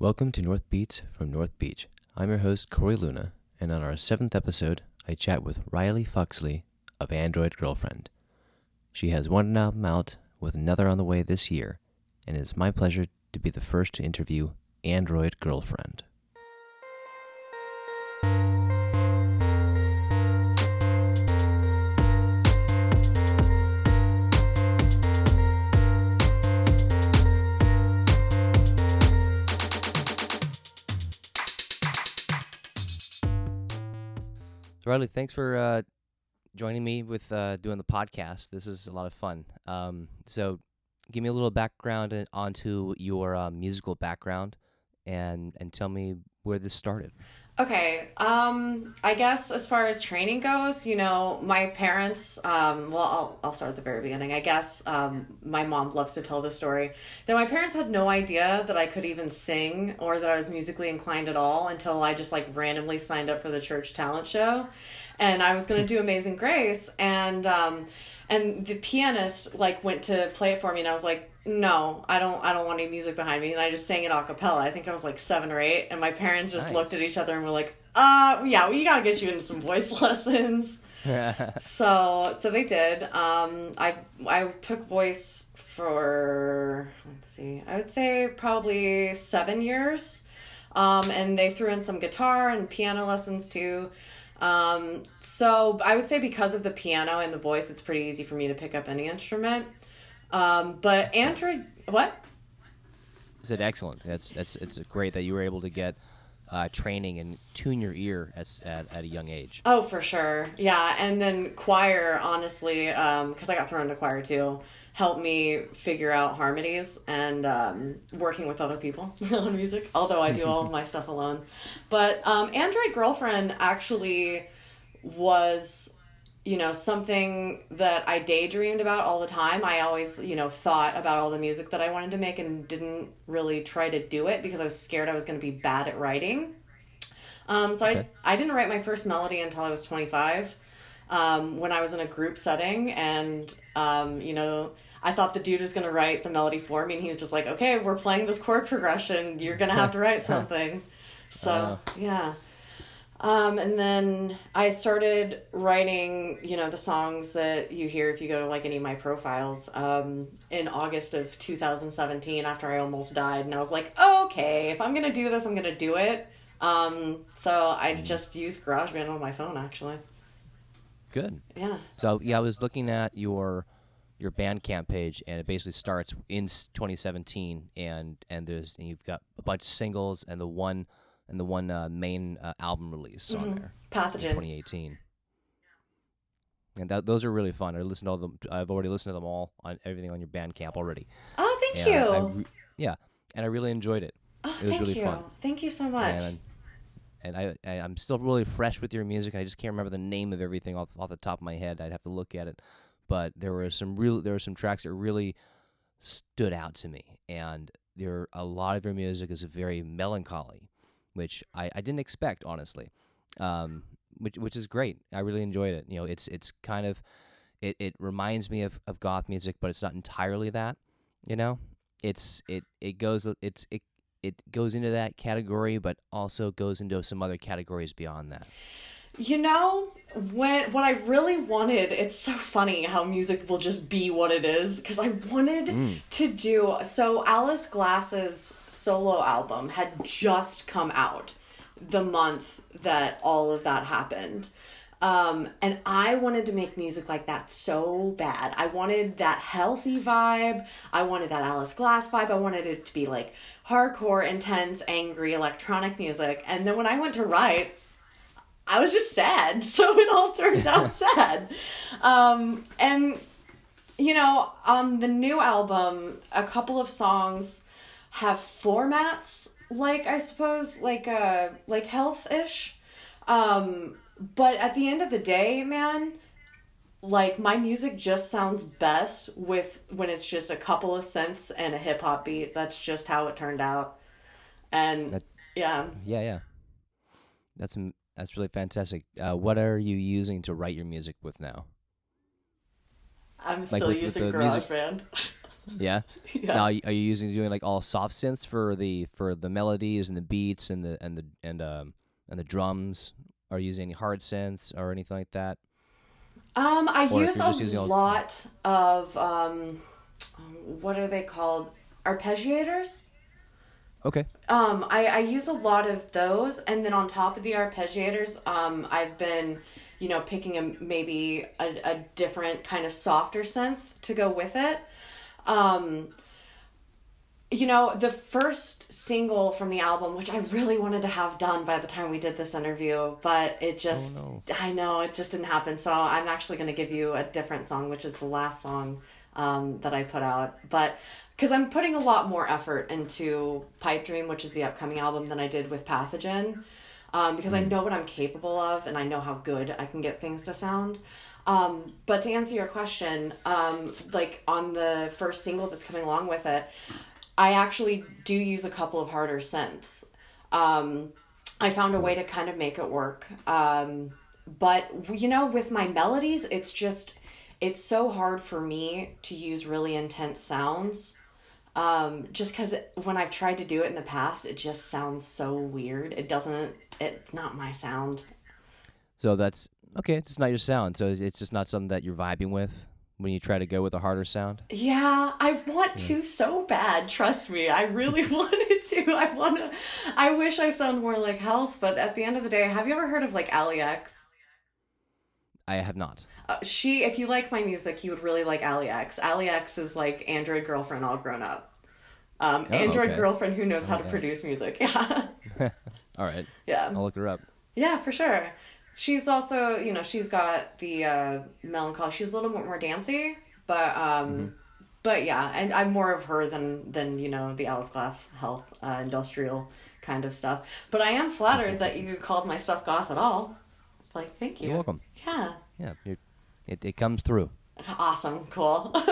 Welcome to North Beats from North Beach. I'm your host, Corey Luna, and on our seventh episode, I chat with Riley Fuxley of Android Girlfriend. She has one album out with another on the way this year, and it is my pleasure to be the first to interview Android Girlfriend. Riley, thanks for uh, joining me with uh, doing the podcast. This is a lot of fun. Um, so, give me a little background onto your uh, musical background, and and tell me where this started. Okay, um, I guess as far as training goes, you know, my parents, um, well, I'll, I'll start at the very beginning. I guess um, my mom loves to tell the story that my parents had no idea that I could even sing or that I was musically inclined at all until I just like randomly signed up for the church talent show. And I was going to do Amazing Grace. And, um, and the pianist like went to play it for me and I was like, no, I don't I don't want any music behind me and I just sang it a cappella. I think I was like 7 or 8 and my parents just Nice. looked at each other and were like, "Uh, yeah, we got to get you into some voice lessons." so, so they did. Um I I took voice for let's see. I would say probably 7 years. Um and they threw in some guitar and piano lessons too. Um, so I would say because of the piano and the voice, it's pretty easy for me to pick up any instrument. Um, but Android, what? I said excellent. That's that's it's great that you were able to get uh, training and tune your ear at, at at a young age. Oh, for sure. Yeah. And then choir, honestly, um, cause I got thrown into choir too, helped me figure out harmonies and, um, working with other people on music, although I do all of my stuff alone. But, um, Android Girlfriend actually was you know something that i daydreamed about all the time. I always you know thought about all the music that i wanted to make and didn't really try to do it because i was scared i was going to be bad at writing. Um, so Okay. I, I didn't write my first melody until i was 25 um, when i was in a group setting and um, you know i thought the dude was going to write the melody for me and he was just like okay we're playing this chord progression. You're going to have to write something. So yeah um, and then I started writing, you know, the songs that you hear if you go to like any of my profiles um, in August of 2017 after I almost died. And I was like, okay, if I'm going to do this, I'm going to do it. Um, so I just used GarageBand on my phone actually. Good. Yeah. So yeah, I was looking at your your Bandcamp page, and it basically starts in 2017, and and there's and you've got a bunch of singles and the one and the one uh, main uh, album release on there, Pathogen. 2018. And that, those are really fun. I listened to all them. I've already listened to them all on everything on your Bandcamp already. Oh, thank And you. I re- yeah, and I really enjoyed it. oh, it was thank really you. fun. Thank you so much. And and I, I I'm still really fresh with your music. I just can't remember the name of everything off off the top of my head. I'd have to look at it. But there were some real there were some tracks that really stood out to me, and there a lot of your music is very melancholy, which I, I didn't expect honestly. Um, which which is great. I really enjoyed it. You know, it's it's kind of it, it reminds me of, of goth music, but it's not entirely that. You know, it's it it goes it's it it goes into that category, but also goes into some other categories beyond that. You know, when what I really wanted, it's so funny how music will just be what it is because I wanted to do so Alice Glass's solo album had just come out the month that all of that happened. Um, and I wanted to make music like that so bad. I wanted that healthy vibe. I wanted that Alice Glass vibe. I wanted it to be like hardcore, intense, angry electronic music. And then when I went to write, I was just sad. So it all turns out sad. Um, and, you know, on the new album, a couple of songs have formats like I suppose like uh like health ish. Um but at the end of the day, man, like my music just sounds best with when it's just a couple of synths and a hip hop beat. That's just how it turned out. And That- yeah. Yeah, yeah. That's that's really fantastic. Uh, what are you using to write your music with now? I'm still with- with using music- GarageBand. Yeah. Yeah. Now, are you using doing like all soft synths for the for the melodies and the beats and the and the and um and the drums? Are you using any hard synths or anything like that? Um, I Or use a all- lot of um, what are they called? Arpeggiators. Okay. Um, I, I use a lot of those, and then on top of the arpeggiators, um, I've been, you know, picking a maybe a, a different kind of softer synth to go with it. Um, you know, the first single from the album, which I really wanted to have done by the time we did this interview, but it just, no. I know, it just didn't happen. So I'm actually going to give you a different song, which is the last song um, that I put out. But because I'm putting a lot more effort into Pipe Dream, which is the upcoming album, than I did with Pathogen. Um, because I know what I'm capable of and I know how good I can get things to sound. Um, but to answer your question, um, like on the first single that's coming along with it, I actually do use a couple of harder synths. Um, I found a way to kind of make it work. Um, but you know, with my melodies, it's just it's so hard for me to use really intense sounds. Um, just because when I've tried to do it in the past, it just sounds so weird. It doesn't. It's not my sound. So that's okay. It's not your sound, so it's- just not something that you're vibing with when you try to go with a harder sound. Yeah, I want to so bad. Trust me, I really wanted to. I want to. I wish I sound more like Health, but at the end of the day, have you ever heard of like Allie X? I have not. Uh, she, if you like my music, you would really like Allie X. Allie X is like Android girlfriend all grown up. Um, Oh, Android okay. girlfriend who knows how to produce music. Yeah, All right, yeah, I'll look her up. yeah, for sure. She's also, you know, she's got the uh, melancholy. She's a little bit more dancey, but um, but yeah, and I'm more of her than than you know the Alice Glass health uh, industrial kind of stuff. But I am flattered that you called my stuff goth at all. Like, thank you. You're welcome. Yeah. Yeah, you're, it it comes through. Awesome, cool.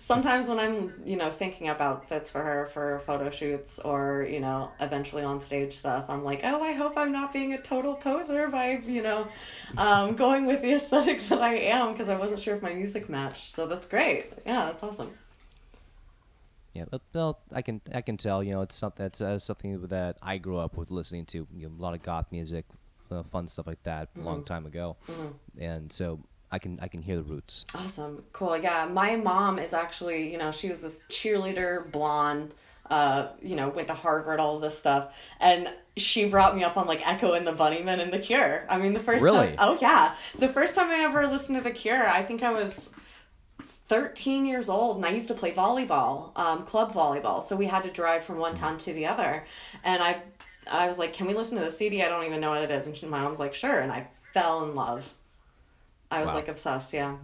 Sometimes when I'm, you know, thinking about fits for her for photo shoots or, you know, eventually on stage stuff, I'm like, oh, I hope I'm not being a total poser by, you know, um, going with the aesthetic that I am because I wasn't sure if my music matched. So that's great. Yeah, that's awesome. Yeah, well, I can I can tell. You know, it's something that's uh, something that I grew up with listening to. You know, a lot of goth music, uh, fun stuff like that, a long time ago, and so I can I can hear the roots. Awesome. Cool. Yeah. My mom is actually, you know, she was this cheerleader, blonde, uh, you know, went to Harvard, all of this stuff. And she brought me up on like Echo and the Bunnymen and The Cure. I mean, the first Really? time. Oh, yeah. The first time I ever listened to The Cure, I think I was 13 years old and I used to play volleyball, um, club volleyball. So we had to drive from one town to the other. And I, I was like, can we listen to the CD? I don't even know what it is. And she, my mom's like, sure. And I fell in love. I was Wow. like obsessed. Yeah.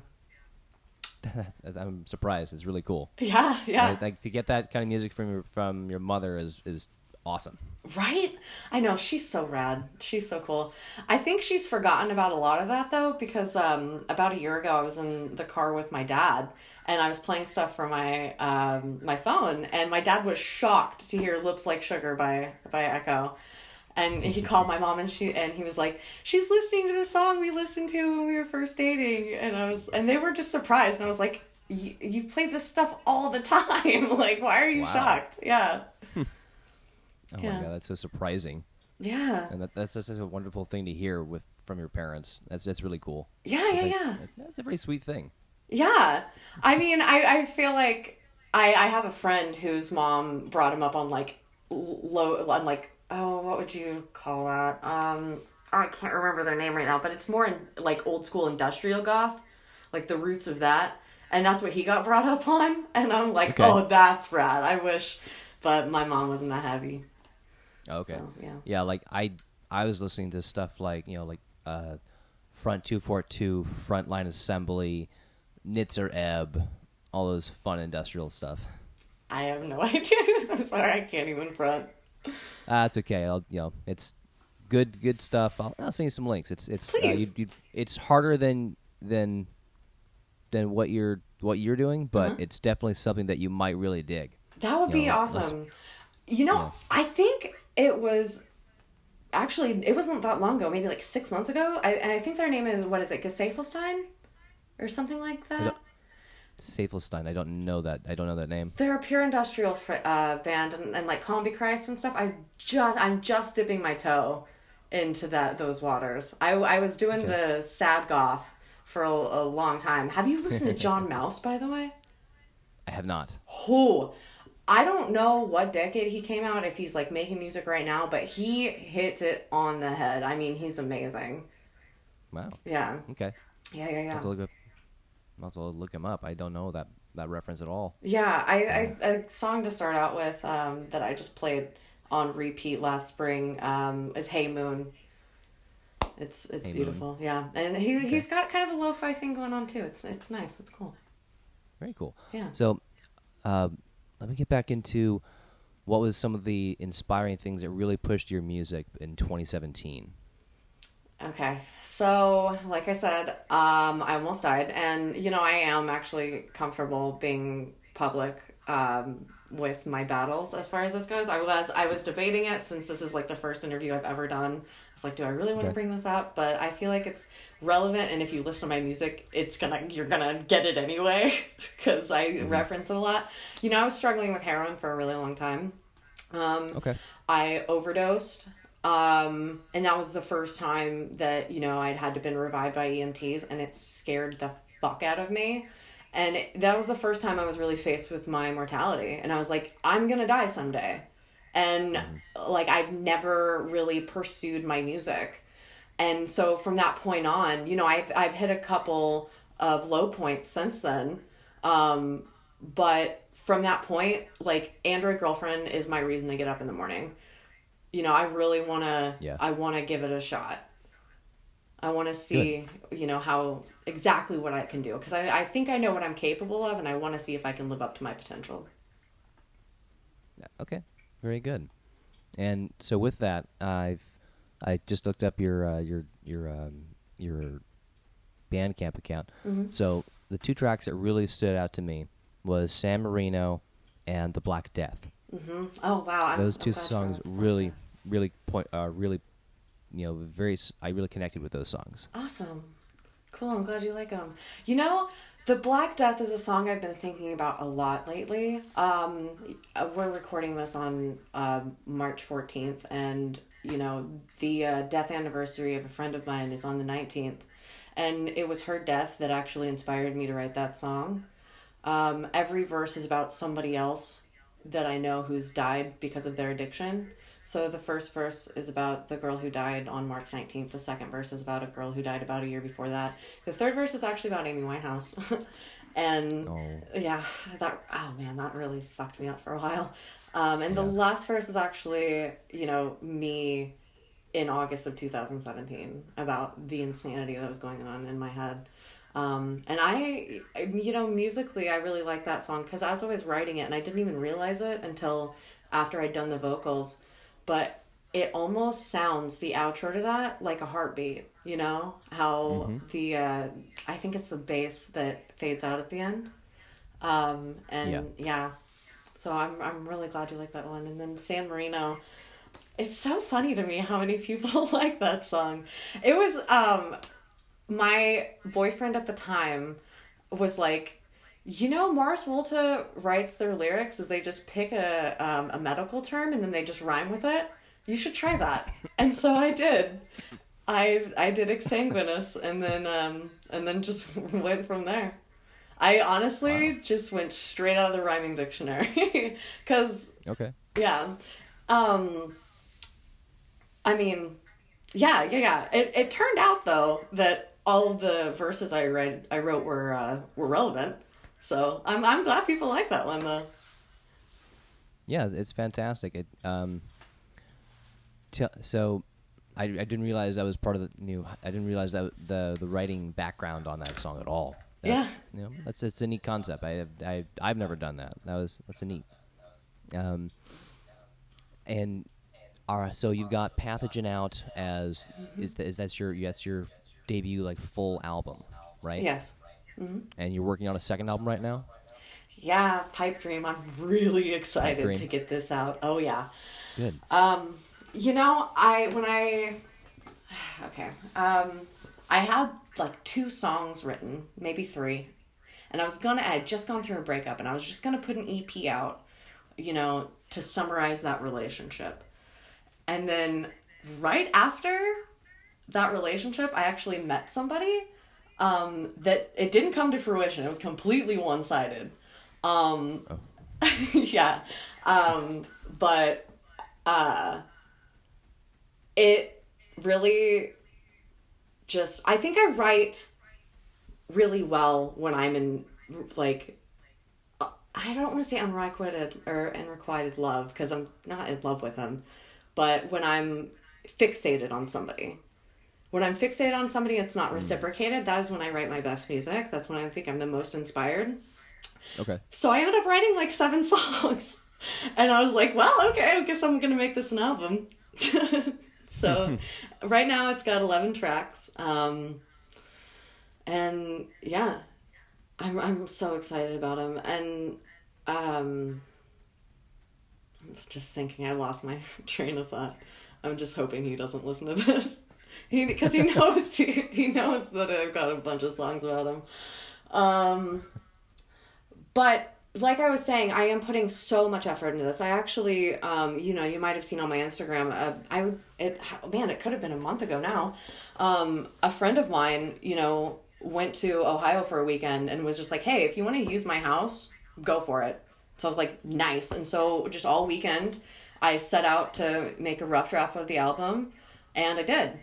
That's- I'm surprised. It's really cool. Yeah. Yeah. Like, like to get that kind of music from your from your mother is is awesome. Right? I know she's so rad. She's so cool. I think she's forgotten about a lot of that though because um about a year ago I was in the car with my dad and I was playing stuff for my um my phone and my dad was shocked to hear Lips Like Sugar by by Echo. And he called my mom and she and he was like, "She's listening to the song we listened to when we were first dating." And I was and they were just surprised and I was like, "You you play this stuff all the time. like, why are you Wow. shocked?" Yeah. Oh Yeah. my god, that's so surprising, Yeah. and that, that's just a wonderful thing to hear with from your parents. That's that's really cool. Yeah, It's yeah, like- yeah. That's a very sweet thing. Yeah. I mean, I, I feel like I, I have a friend whose mom brought him up on like low, on like, oh, what would you call that? Um, oh, I can't remember their name right now, but it's more in like old school industrial goth, like the roots of that. And that's what he got brought up on. And I'm like, Okay. oh, that's rad. I wish, but my mom wasn't that heavy. Okay. So, yeah. Yeah, like I I was listening to stuff like you know like uh, Front Two Four Two, Frontline Assembly, Nitzer Ebb, all those fun industrial stuff. I have no idea. I'm sorry, I can't even front. That's it's okay. I'll you know it's good good stuff. I'll, I'll send you some links. It's it's uh, you, you, it's harder than than than what you're what you're doing, but Uh-huh. it's definitely something that you might really dig. That would you be know, awesome. You know, Yeah. I think it was actually it wasn't that long ago, maybe like six months ago. I, and I think their name is what is it, Gesaffelstein, or something like that. Safelstein. I don't know that. I don't know that name. They're a pure industrial fr- uh, band and, and like Combichrist and stuff. I just I'm just dipping my toe into that those waters. I I was doing the sad goth for a, a long time. Have you listened to John Mouse by the way? I have not. Who? I don't know what decade he came out if he's like making music right now, but he hits it on the head. I mean, he's amazing. Wow. Yeah. Okay. Yeah, yeah, I'll yeah. have to look up. I'll have to look him up. I don't know that that reference at all. Yeah, I, I a song to start out with um, that I just played on repeat last spring um, is "Hey Moon." It's it's Hey Moon. beautiful, yeah, and he he's got kind of a lo-fi thing going on too. It's it's nice. It's cool. Very cool. Yeah. So, uh, let me get back into what was some of the inspiring things that really pushed your music in 2017. Okay, so like I said, um, I almost died, and you know I am actually comfortable being public um, with my battles as far as this goes. I was I was debating it since this is like the first interview I've ever done. I was like, do I really want to bring this up? But I feel like it's relevant, and if you listen to my music, it's gonna you're gonna get it anyway because I reference it a lot. You know, I was struggling with heroin for a really long time. Um, Okay. I overdosed. Um, and that was the first time that, you know, I'd had to been revived by EMTs and it scared the fuck out of me. And it, that was the first time I was really faced with my mortality. And I was like, I'm going to die someday. And like, I've never really pursued my music. And so from that point on, you know, I've, I've hit a couple of low points since then. Um, but from that point, like Android girlfriend is my reason to get up in the morning. You know, I really want to Yeah. I want to give it a shot. I want to see, you know, how exactly what I can do because I, I think I know what I'm capable of and I want to see if I can live up to my potential. Okay. Very good. And so with that, I've I just looked up your uh, your your um, your Bandcamp account. Mm-hmm. So the two tracks that really stood out to me was San Marino and The Black Death. Mhm. Oh wow. Those I'm two glad you songs really really point uh, really you know very I really connected with those songs Awesome. Cool. I'm glad you like them. You know, The Black Death is a song I've been thinking about a lot lately. Um, uh, we're recording this on um March 14th, and, you know, the uh, death anniversary of a friend of mine is on the 19th. And it was her death that actually inspired me to write that song. Um, every verse is about somebody else that I know who's died because of their addiction. So the first verse is about the girl who died on March 19th. The second verse is about a girl who died about a year before that. The third verse is actually about Amy Winehouse. and oh yeah, that oh man, that really fucked me up for a while. Um, and the last verse is actually, you know, me in August of 2017 about the insanity that was going on in my head. Um, and I, you know, musically, I really like that song because as I was always writing it, and I didn't even realize it until after I'd done the vocals, but it almost sounds the outro to that like a heartbeat. You know how the uh, I think it's the bass that fades out at the end. Um, and Yeah. yeah, so I'm I'm really glad you like that one. And then San Marino, it's so funny to me how many people like that song. It was um my boyfriend at the time was like, you know, Mars Volta writes their lyrics as they just pick a um, a medical term and then they just rhyme with it. You should try that. And so I did. I I did exsanguinous and then um and then just went from there. I honestly just went straight out of the rhyming dictionary cuz okay yeah. Um I mean, yeah, yeah, yeah. It it turned out though that all of the verses I read I wrote were uh were relevant. So, I'm I'm glad people like that one though. yeah it's fantastic. It um t- so I, I didn't realize that was part of the new i didn't realize that the the writing background on that song at all. That's, you know, that's it's a neat concept. I have I, i've never done that. That was that's a neat. Um and all right so you've got pathogen out as is, is that's your that's your debut like full album right? Yes. And you're working on a second album right now Yeah, Pipe Dream. I'm really excited to get this out. Oh yeah. good Um, you know, I when I okay, um, I had like two songs written, maybe three, and I was gonna. I had just gone through a breakup, and I was just gonna put an EP out, you know, to summarize that relationship, and then right after that relationship, I actually met somebody um, that it didn't come to fruition. It was completely one sided. Um, yeah. Um, but uh, it really just, I think I write really well when I'm in, like, I don't want to say unrequited or unrequited love because I'm not in love with him, but when I'm fixated on somebody when I'm fixated on somebody, it's not reciprocated. That is when I write my best music. That's when I think I'm the most inspired. Okay. So I ended up writing like seven songs. And I was like, well, okay, I guess I'm going to make this an album. so right now it's got 11 tracks. Um, and yeah, I'm, I'm so excited about them. And um, I was just thinking, I lost my train of thought. I'm just hoping he doesn't listen to this. He because he knows he, he knows that I've got a bunch of songs about him. Um, but like I was saying, I am putting so much effort into this. I actually, um, you know, you might have seen on my Instagram. Uh, I it man, it could have been a month ago now. Um, a friend of mine, you know, went to Ohio for a weekend and was just like, "Hey, if you want to use my house, go for it." So I was like, "Nice." And so just all weekend, I set out to make a rough draft of the album, and I did.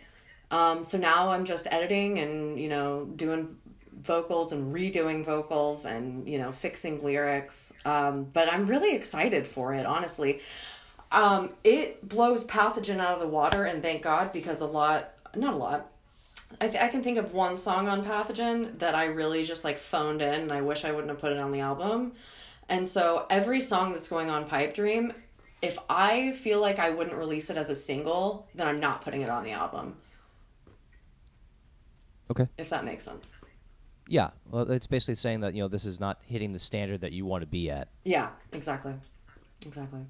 Um, so now I'm just editing and you know doing vocals and redoing vocals and you know fixing lyrics. Um, but I'm really excited for it, honestly. Um, it blows pathogen out of the water, and thank God because a lot, not a lot. I, th- I can think of one song on Pathogen that I really just like phoned in, and I wish I wouldn't have put it on the album. And so every song that's going on Pipe Dream, if I feel like I wouldn't release it as a single, then I'm not putting it on the album. Okay. If that makes sense. Yeah. Well, it's basically saying that you know this is not hitting the standard that you want to be at. Yeah, exactly. Exactly.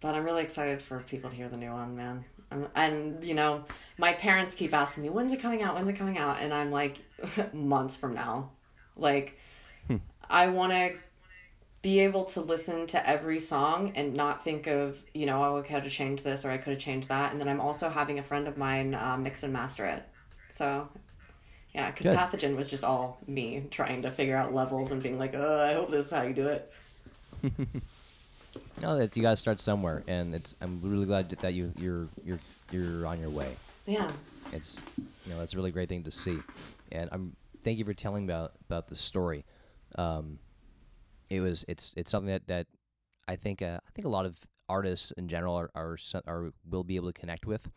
But I'm really excited for people to hear the new one, man. And, and you know, my parents keep asking me, when's it coming out? When's it coming out? And I'm like, months from now. Like, I want to be able to listen to every song and not think of, you know, oh, I could have changed this or I could have changed that. And then I'm also having a friend of mine uh, mix and master it. So, yeah, because Pathogen was just all me trying to figure out levels and being like, oh, I hope this is how you do it. No, that you got to start somewhere, and it's. I'm really glad that you you're you're you're on your way. Yeah. It's you know that's a really great thing to see, and I'm thank you for telling about about the story. Um, it was it's it's something that that I think uh, I think a lot of artists in general are, are are will be able to connect with.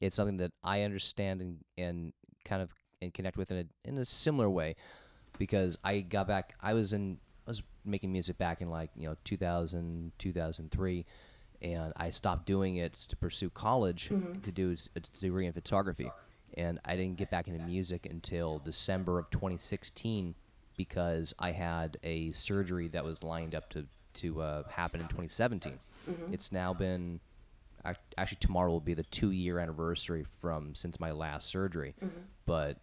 It's something that I understand and and kind of and connect with in a in a similar way, because I got back. I was in I was making music back in like you know 2000 2003 and I stopped doing it to pursue college mm-hmm. to do a degree in photography. And I didn't get back into music until December of 2016 because I had a surgery that was lined up to to uh, happen in 2017. It's now been actually tomorrow will be the two year anniversary from since my last surgery, mm-hmm. but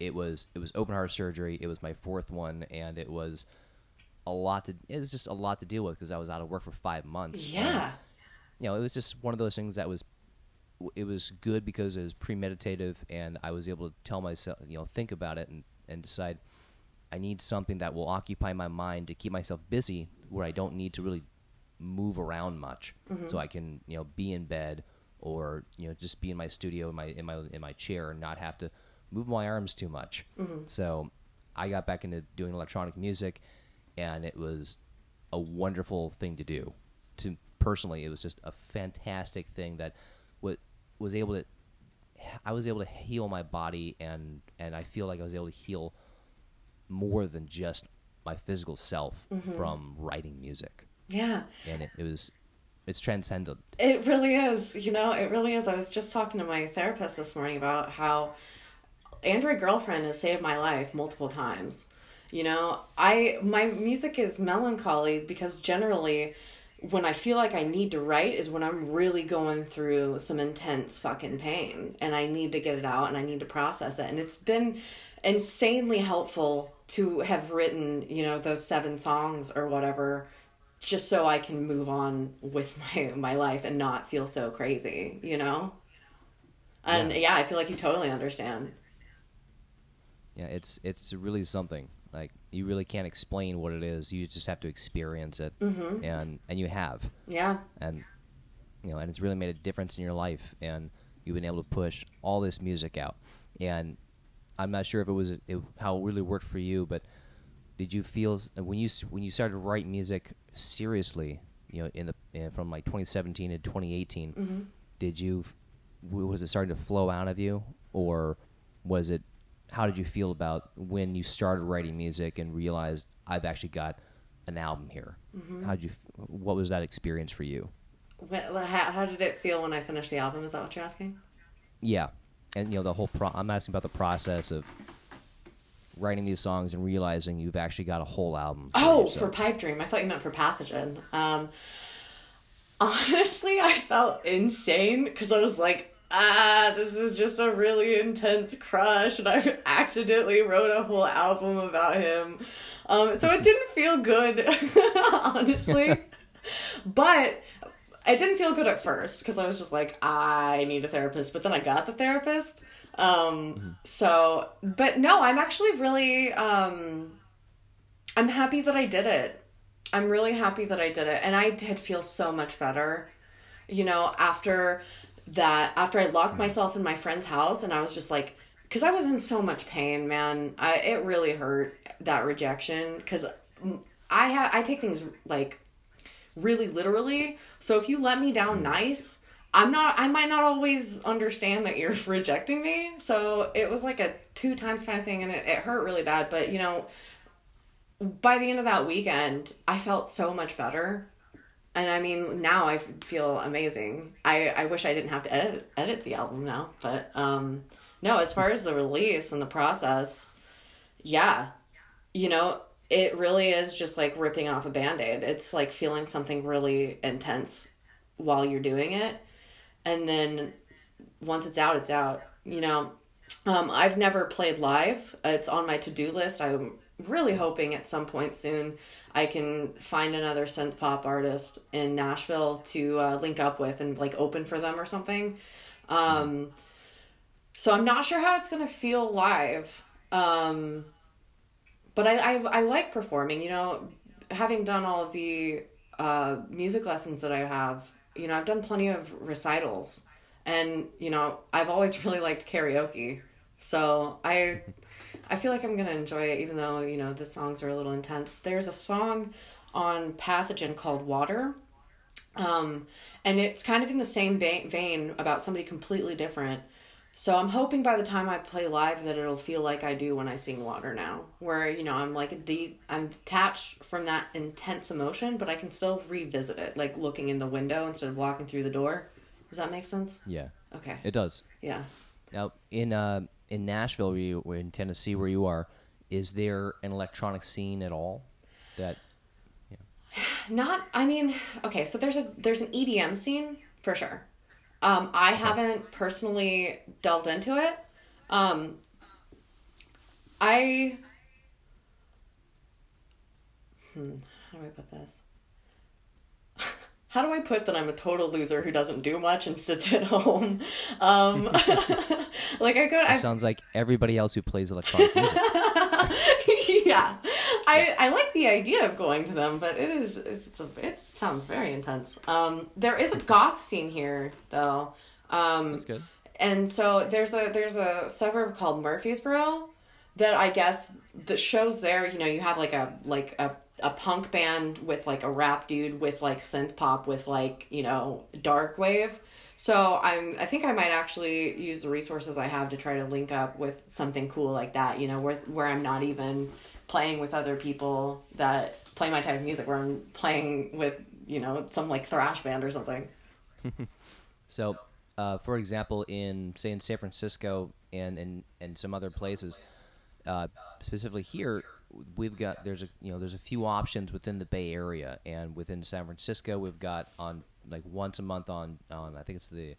it was it was open heart surgery. It was my fourth one, and it was a lot to it was just a lot to deal with because I was out of work for five months. and, Yeah. Um, you know, it was just one of those things that was it was good because it was premeditative and I was able to tell myself, you know, think about it and, and decide I need something that will occupy my mind to keep myself busy where I don't need to really move around much. So mm-hmm. I can, you know, be in bed or, you know, just be in my studio in my in my in my chair and not have to move my arms too much. Mm-hmm. So I got back into doing electronic music and it was a wonderful thing to do. To personally, it was just a fantastic thing that what was able to. I was able to heal my body, and and I feel like I was able to heal more than just my physical self mm-hmm. from writing music, Yeah. and it, it was it's transcendent. It really is. You know, it really is. I was just talking to my therapist this morning about how Android Girlfriend has saved my life multiple times. You know, I my music is melancholy because generally when I feel like I need to write is when I'm really going through some intense fucking pain and I need to get it out and I need to process it. And it's been insanely helpful to have written, you know, those seven songs or whatever just so I can move on with my my life and not feel so crazy, you know? And yeah, I feel like you totally understand. Yeah, it's it's really something. Like you really can't explain what it is. You just have to experience it, Mm-hmm. and and you have, Yeah. and you know, and it's really made a difference in your life, and you've been able to push all this music out. And I'm not sure if it was it, how it really worked for you, but did you feel when you when you started to write music seriously, you know, in the in, from like 2017 to 2018, Mm-hmm. did you was it starting to flow out of you, or was it? How did you feel about when you started writing music and realized I've actually got an album here? Mm-hmm. How did you? What was that experience for you? How, how did it feel when I finished the album? Is that what you're asking? Yeah, and you know the whole. Pro- I'm asking about the process of writing these songs and realizing you've actually got a whole album. for Oh, yourself. for Pipe Dream. I thought you meant for Pathogen. Um, honestly, I felt insane because I was like, ah, this is just a really intense crush, and I accidentally wrote a whole album about him. Um, so it didn't feel good, honestly. but it didn't feel good at first because I was just like, I need a therapist. But then I got the therapist. Um, so, but no, I'm actually really, um, I'm happy that I did it. I'm really happy that I did it. And I did feel so much better, you know, after that, after I locked myself in my friend's house and I was just like, because I was in so much pain, man. I, it really hurt that rejection because I have, I take things like really literally. So if you let me down nice, I'm not I might not always understand that you're rejecting me. So it was like a two times kind of thing and it, it hurt really bad. But you know, by the end of that weekend, I felt so much better. And I mean, now I feel amazing. I, I wish I didn't have to edit, edit the album now, but um, no, as far as the release and the process, yeah, you know, it really is just like ripping off a band aid. It's like feeling something really intense while you're doing it. And then once it's out, it's out. You know, um, I've never played live. It's on my to do list. I'm really hoping at some point soon I can find another synth pop artist in Nashville to uh, link up with and like open for them or something. Um, so I'm not sure how it's gonna feel live. Um, but I, I I like performing. You know, having done all of the uh, music lessons that I have, you know, I've done plenty of recitals, and you know, I've always really liked karaoke. So I I feel like I'm gonna enjoy it, even though you know the songs are a little intense. There's a song on Pathogen called Water. Um, and it's kind of in the same vein, vein about somebody completely different. So I'm hoping by the time I play live that it'll feel like I do when I sing Water now, where you know I'm like a de- I'm detached from that intense emotion, but I can still revisit it, like looking in the window instead of walking through the door. Does that make sense? Yeah, Okay. it does. Yeah. Now in uh, in Nashville, where you, in Tennessee, where you are, is there an electronic scene at all? That Yeah. Not. I mean, okay. So there's a there's an EDM scene for sure. Um, I haven't personally delved into it. Um, I. Hmm. How do I put this? How do I put that I'm a total loser who doesn't do much and sits at home? Um, like I go. I, it sounds like everybody else who plays electronic music. yeah, I I like the idea of going to them, but it is it's a it sounds very intense. Um, there is a goth scene here though. Um, That's good. and so there's a there's a suburb called Murfreesboro that I guess the shows there. You know, you have like a like a a punk band with like a rap dude with like synth pop with like you know dark wave. So I'm I think I might actually use the resources I have to try to link up with something cool like that. You know, where where I'm not even playing with other people that play my type of music. Where I'm playing with you know some like thrash band or something. So, uh, for example, in say in San Francisco and and, and some other places, uh, specifically here, we've got there's a you know there's a few options within the Bay Area and within San Francisco we've got on like once a month on on I think it's the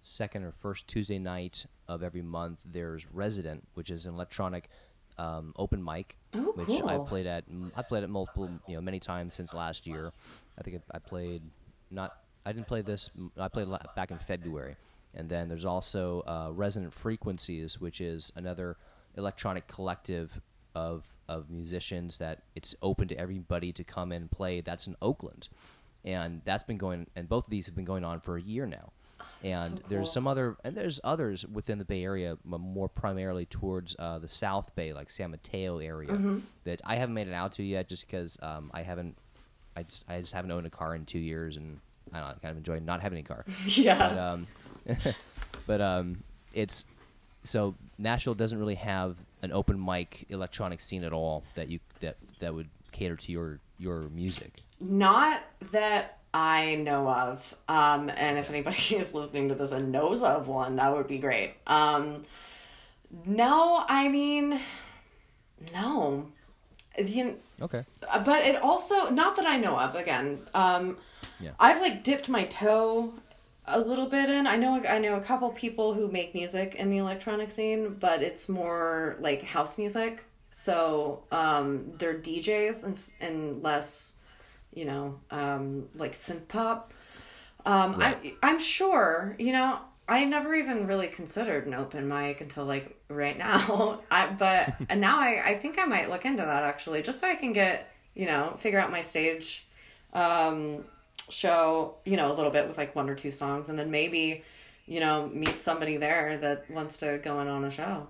second or first Tuesday night of every month there's Resident, which is an electronic um, open mic, Oh, which I played at. I played at multiple, you know, many times since last year. I think I, I played not. I didn't play this. I played la- back in February, and then there's also uh, Resonant Frequencies, which is another electronic collective of of musicians that it's open to everybody to come and play. That's in Oakland, and that's been going. And both of these have been going on for a year now. And so there's some other, and there's others within the Bay Area, more primarily towards uh, the South Bay, like San Mateo area, Mm-hmm. that I haven't made it out to yet, just because um, I haven't, I just, I just haven't owned a car in two years, and I don't know, I kind of enjoy not having a car. Yeah. but um, but um, it's so Nashville doesn't really have an open mic electronic scene at all that you that that would cater to your your music. Not that I know of. Um, and if anybody is listening to this and knows of one, that would be great. Um, no, I mean, no. You, Okay. But it also not that I know of again. Um, Yeah. I've like dipped my toe a little bit in. I know I know a couple people who make music in the electronic scene, but it's more like house music. So um, they're DJs and and less, you know, um, like synth pop. Um, I I'm sure you know. I never even really considered an open mic until like right now. I but and now I I think I might look into that actually, just so I can get you know figure out my stage um, show you know a little bit with like one or two songs, and then maybe you know meet somebody there that wants to go in on a show.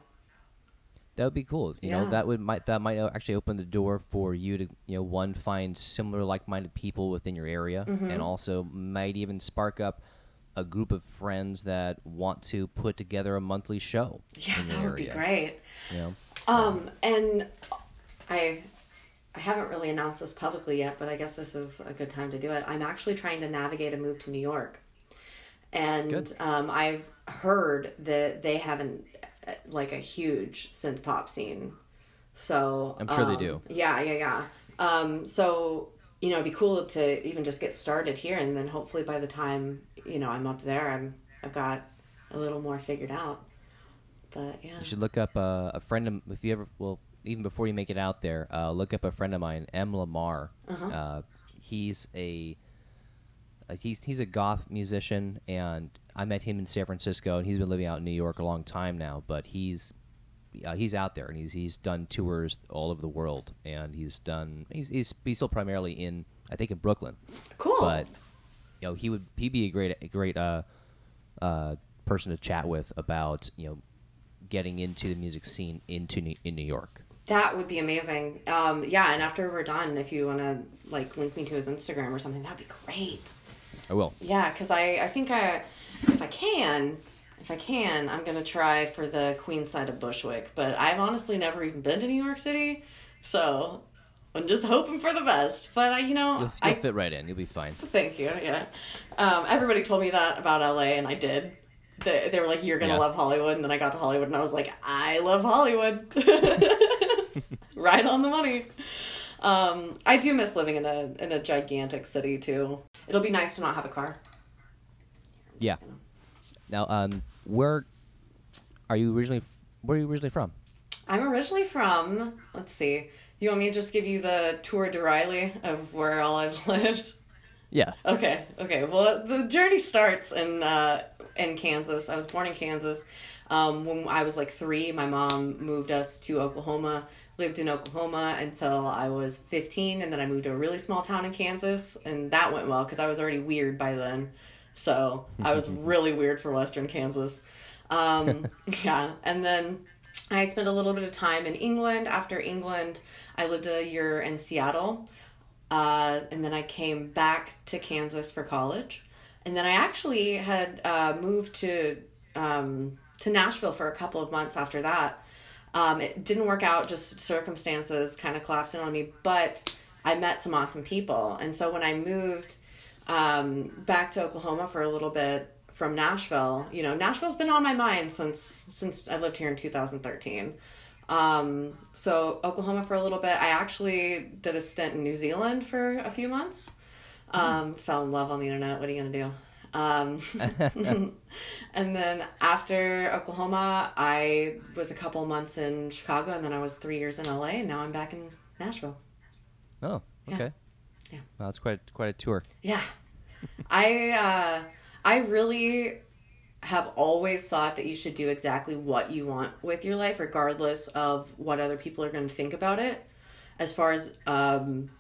That would be cool. You know, that would might that might uh, actually open the door for you to you know one find similar like-minded people within your area, Mm-hmm. and also might even spark up a group of friends that want to put together a monthly show. Yeah, that would be great. You know, Um, and I I haven't really announced this publicly yet, but I guess this is a good time to do it. I'm actually trying to navigate a move to New York. And um, I've heard that they have an like a huge synth pop scene. So I'm sure they um, do. Yeah, yeah, yeah. Um, so you know, it'd be cool to even just get started here, and then hopefully by the time you know I'm up there, I'm I've got a little more figured out. But yeah, you should look up uh, a friend of if you ever well even before you make it out there, uh, look up a friend of mine, M. Lamar. Uh-huh. Uh, he's a he's he's a goth musician, and I met him in San Francisco, and he's been living out in New York a long time now. But he's uh, he's out there, and he's he's done tours all over the world, and he's done he's he's, he's still primarily in I think in Brooklyn, cool. but you know he would he'd be a great a great uh, uh, person to chat with about you know getting into the music scene into New, in New York. That would be amazing. Um, yeah, and after we're done, if you want to like link me to his Instagram or something, that'd be great. I will. Yeah, because I I think I if I can if I can I'm gonna try for the Queen side of Bushwick, but I've honestly never even been to New York City, so I'm just hoping for the best. But I, you know, You'll, you'll I fit right in. You'll be fine. Thank you. Yeah. Um, everybody told me that about LA, and I did. They, they were like, "You're gonna Yeah. love Hollywood," and then I got to Hollywood, and I was like, "I love Hollywood." right on the money. Um, I do miss living in a in a gigantic city too. It'll be nice to not have a car. Yeah. Now, um, where are you originally? Where are you originally from? I'm originally from. Let's see. You want me to just give you the tour de Riley of where all I've lived? Yeah. Okay, okay. Well, the journey starts in uh, in Kansas. I was born in Kansas. Um, when I was like three, my mom moved us to Oklahoma. Lived in Oklahoma until I was fifteen, and then I moved to a really small town in Kansas, and that went well because I was already weird by then. So I was really weird for Western Kansas. Um, yeah, and then I spent a little bit of time in England. After England, I lived a year in Seattle. Uh, and then I came back to Kansas for college. And then I actually had uh, moved to um, to Nashville for a couple of months after that. Um, it didn't work out, just circumstances kind of collapsing on me. But I met some awesome people. And so when I moved um, back to Oklahoma for a little bit from Nashville, you know, Nashville's been on my mind since since I lived here in 2013. Um, so Oklahoma for a little bit. I actually did a stint in New Zealand for a few months. Um, fell in love on the internet. What are you gonna do? Um, and then after Oklahoma, I was a couple months in Chicago, and then I was three years in LA, and now I'm back in Nashville. Oh, okay. Yeah. Well, that's quite quite a tour. Yeah. I uh I really have always thought that you should do exactly what you want with your life regardless of what other people are going to think about it as far as um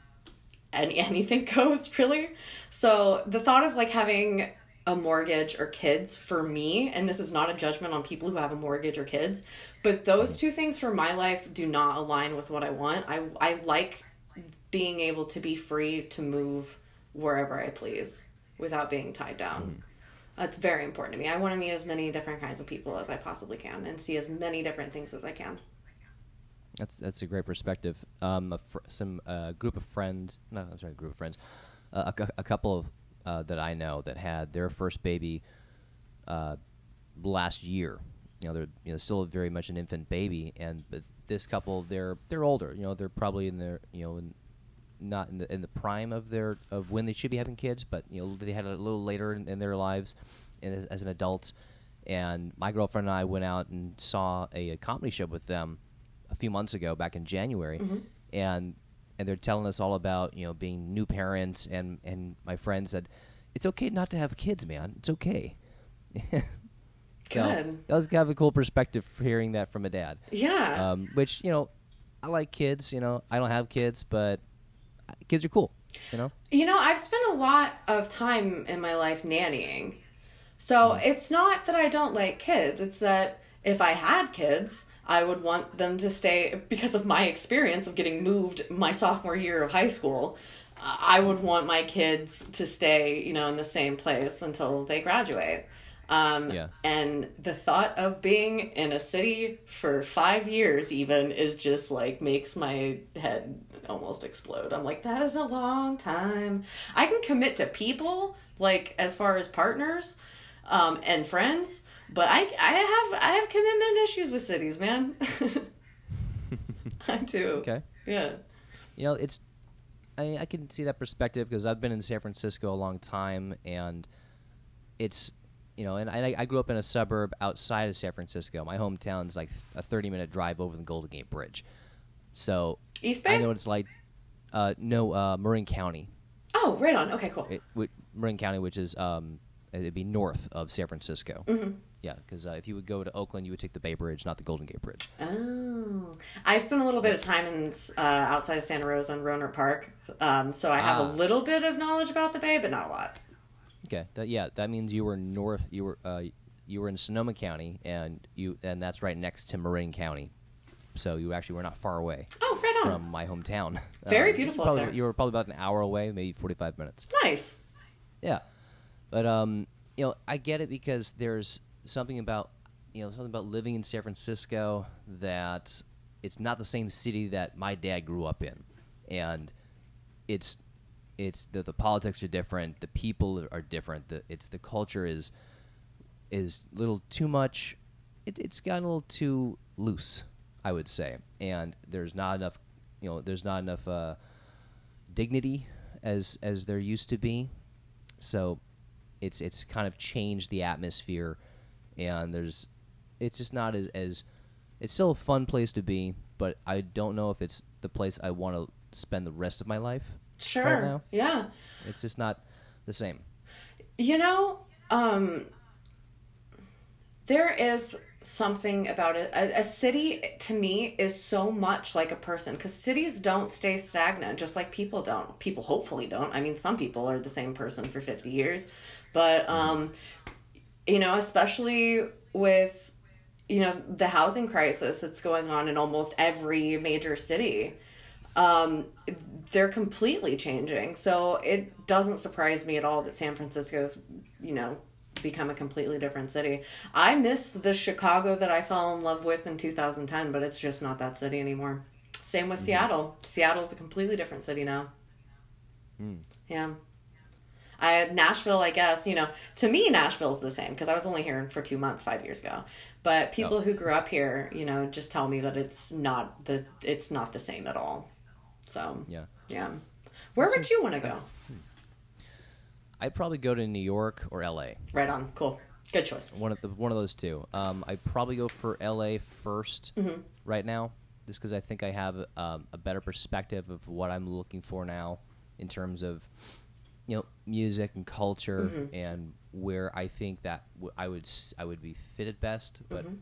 any anything goes really. So the thought of like having a mortgage or kids for me and this is not a judgment on people who have a mortgage or kids but those two things for my life do not align with what I want. I I like being able to be free to move wherever I please without being tied down. That's very important to me. I want to meet as many different kinds of people as I possibly can and see as many different things as I can. That's that's a great perspective. Um, a fr- some uh, group of friends, no, I'm sorry, group of friends, uh, a, a couple of uh, that I know that had their first baby uh, last year. You know, they're you know still very much an infant baby, and but this couple, they're they're older. You know, they're probably in their you know in, not in the in the prime of their of when they should be having kids, but you know they had it a little later in, in their lives, and as, as an adult. And my girlfriend and I went out and saw a, a comedy show with them a few months ago, back in January, and and they're telling us all about you know being new parents, and and my friend said, it's okay not to have kids, man. It's okay. So, Good. that was kind of a cool perspective hearing that from a dad. Yeah. Um, which you know, I like kids. You know, I don't have kids, but kids are cool. You know. You know, I've spent a lot of time in my life nannying. So it's not that I don't like kids, it's that if I had kids, I would want them to stay because of my experience of getting moved my sophomore year of high school. I would want my kids to stay, you know, in the same place until they graduate. Um, Yeah. And the thought of being in a city for five years, even, is just like makes my head almost explode. I'm like, that is a long time. I can commit to people, like as far as partners um, and friends, but I, I have I have commitment issues with cities, man. I do. Okay. Yeah. You know, it's I, I can see that perspective because I've been in San Francisco a long time, and it's you know, and I, I grew up in a suburb outside of San Francisco. My hometown's like a thirty-minute drive over the Golden Gate Bridge, so East Bay. I know what it's like. Uh, no, uh, Marin County, Oh, right on. Okay, cool. it, Marin County, which is um, it'd be north of San Francisco. Mm-hmm. Yeah, because uh, if you would go to Oakland, you would take the Bay Bridge, not the Golden Gate Bridge. Oh, I spent a little bit of time in uh, outside of Santa Rosa and Rohnert Park, um, so I have Ah. a little bit of knowledge about the Bay, but not a lot. Okay, that, yeah, that means you were north. You were uh, you were in Sonoma County, and you and that's right next to Marin County. So you actually were not far away Oh, right on. from my hometown. Very Um, beautiful Probably, there. You were probably about an hour away, maybe forty-five minutes. Nice. Yeah, but um, you know, I get it because there's something about you know something about living in San Francisco that it's not the same city that my dad grew up in, and it's it's the, the politics are different, the people are different, the it's the culture is is a little too much. It, it's gotten a little too loose, I would say, and there's not enough, you know, there's not enough uh, dignity as as there used to be. So it's it's kind of changed the atmosphere, and there's it's just not as, as it's still a fun place to be, but I don't know if it's the place I want to spend the rest of my life. Sure. now. Yeah. It's just not the same. You know, um, there is something about it. A, a city to me is so much like a person because cities don't stay stagnant, just like people don't. People hopefully don't. I mean, some people are the same person for 50 years, but, um, you know, especially with, you know, the housing crisis that's going on in almost every major city um, they're completely changing. So it doesn't surprise me at all that San Francisco's, you know, become a completely different city. I miss the Chicago that I fell in love with in 2010, but it's just not that city anymore. Same with mm-hmm. Seattle. Seattle's a completely different city now. Hmm. Yeah. I Nashville, I guess, you know, to me Nashville's the same because I was only here for 2 months 5 years ago. But people Oh. who grew up here, you know, just tell me that it's not the it's not the same at all. So, Yeah. yeah. Where would you want to go? Hmm. I'd probably go to New York or L.A. Right on. Cool. Good choice. One of the one of those two. Um, I'd probably go for L.A. 1st Mm-hmm. right now, just because I think I have um, a better perspective of what I'm looking for now in terms of you know music and culture Mm-hmm. and where I think that w- I would s- I would be fitted best, but. Mm-hmm.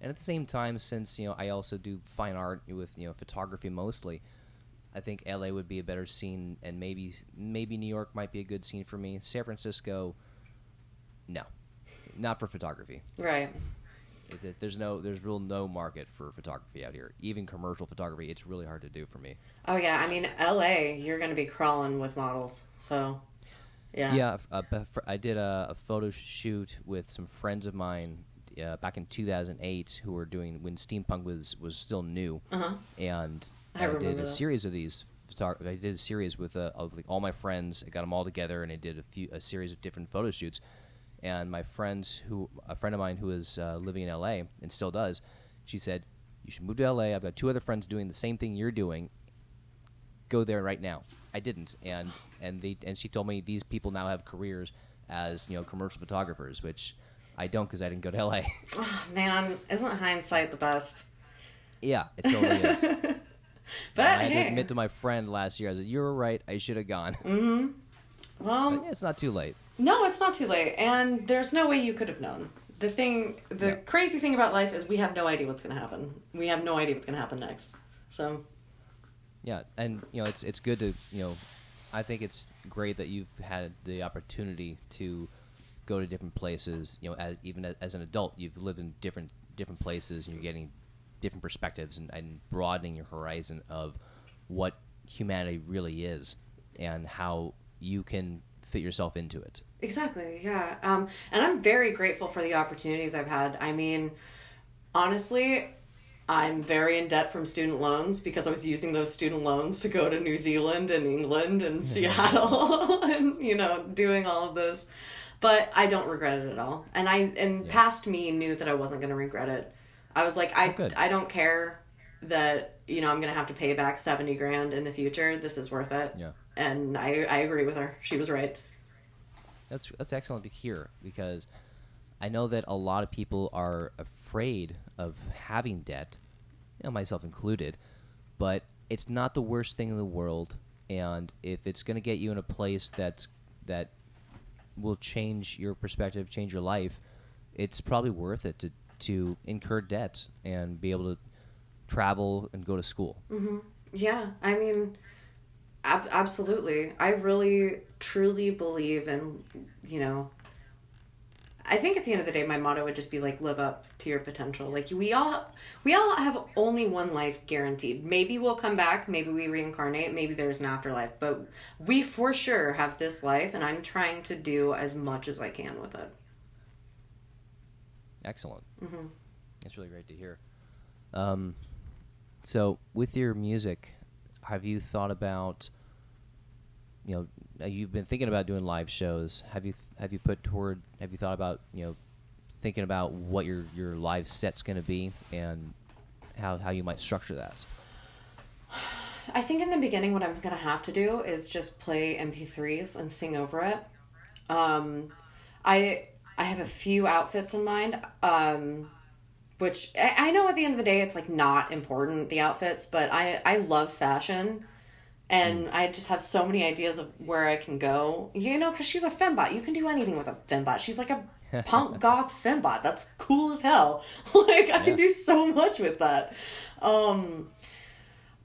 And at the same time, since you know I also do fine art with you know photography mostly, I think LA would be a better scene, and maybe maybe New York might be a good scene for me. San Francisco, no, not for photography. Right. There's no there's real no market for photography out here. Even commercial photography, it's really hard to do for me. Oh yeah. I mean, L.A. You're gonna be crawling with models. So. Yeah. Yeah, uh, I did a, a photo shoot with some friends of mine uh, back in 2008 who were doing when steampunk was was still new, Uh-huh. and I I, did a that. series of these. I did a series with uh, of like all my friends. I got them all together, and I did a few a series of different photo shoots. And my friends, who a friend of mine who is uh, living in LA and still does, she said, "You should move to LA. I've got two other friends doing the same thing you're doing. Go there right now." I didn't, and and they and she told me these people now have careers as you know commercial photographers, which I don't because I didn't go to LA. Oh, man, isn't hindsight the best? yeah, it totally is. But I had to admit to my friend last year, I said, "You were right. I should have gone." Mm-hmm. Well, But it's not too late. no, it's not too late, and there's no way you could have known. The thing, the Yeah. crazy thing about life is we have no idea what's gonna happen. We have no idea what's gonna happen next. So, Yeah, and you know, it's it's good to you know, I think it's great that you've had the opportunity to go to different places. You know, as even as, as an adult, you've lived in different different places, and you're getting different perspectives and, and broadening your horizon of what humanity really is and how you can fit yourself into it. Exactly, yeah. Um, and I'm very grateful for the opportunities I've had. I mean, honestly, I'm very in debt from student loans because I was using those student loans to go to New Zealand and England and Seattle and, you know, doing all of this. But I don't regret it at all. And I and Yeah. past me knew that I wasn't going to regret it. I was like, I, Oh. I don't care that, you know, I'm going to have to pay back 70 grand in the future. This is worth it. Yeah. And I, I agree with her. She was right. That's that's excellent to hear because I know that a lot of people are afraid of having debt, you know, myself included. But it's not the worst thing in the world, and if it's going to get you in a place that's that will change your perspective, change your life, it's probably worth it to to incur debt and be able to travel and go to school. Mm-hmm. Yeah, I mean, ab- absolutely. I really, truly believe in, you know, I think at the end of the day, my motto would just be like, live up to your potential. Like we all, we all have only one life guaranteed. Maybe we'll come back. Maybe we reincarnate. Maybe there's an afterlife. But we for sure have this life, and I'm trying to do as much as I can with it. Excellent. Mm-hmm. That's really great to hear. Um, so, with your music, have you thought about, you know, uh, you've been thinking about doing live shows. Have you have you put toward? Have you thought about you know, thinking about what your your live set's going to be and how how you might structure that? I think in the beginning, what I'm gonna have to do is just play MP3s and sing over it. Um, I I have a few outfits in mind. Um, which I, I know at the end of the day, it's like not important the outfits, but I I love fashion, and I just have so many ideas of where I can go. You know, because she's a fembot, you can do anything with a fembot. She's like a punk goth fembot. That's cool as hell. like I can do so much with that. Um,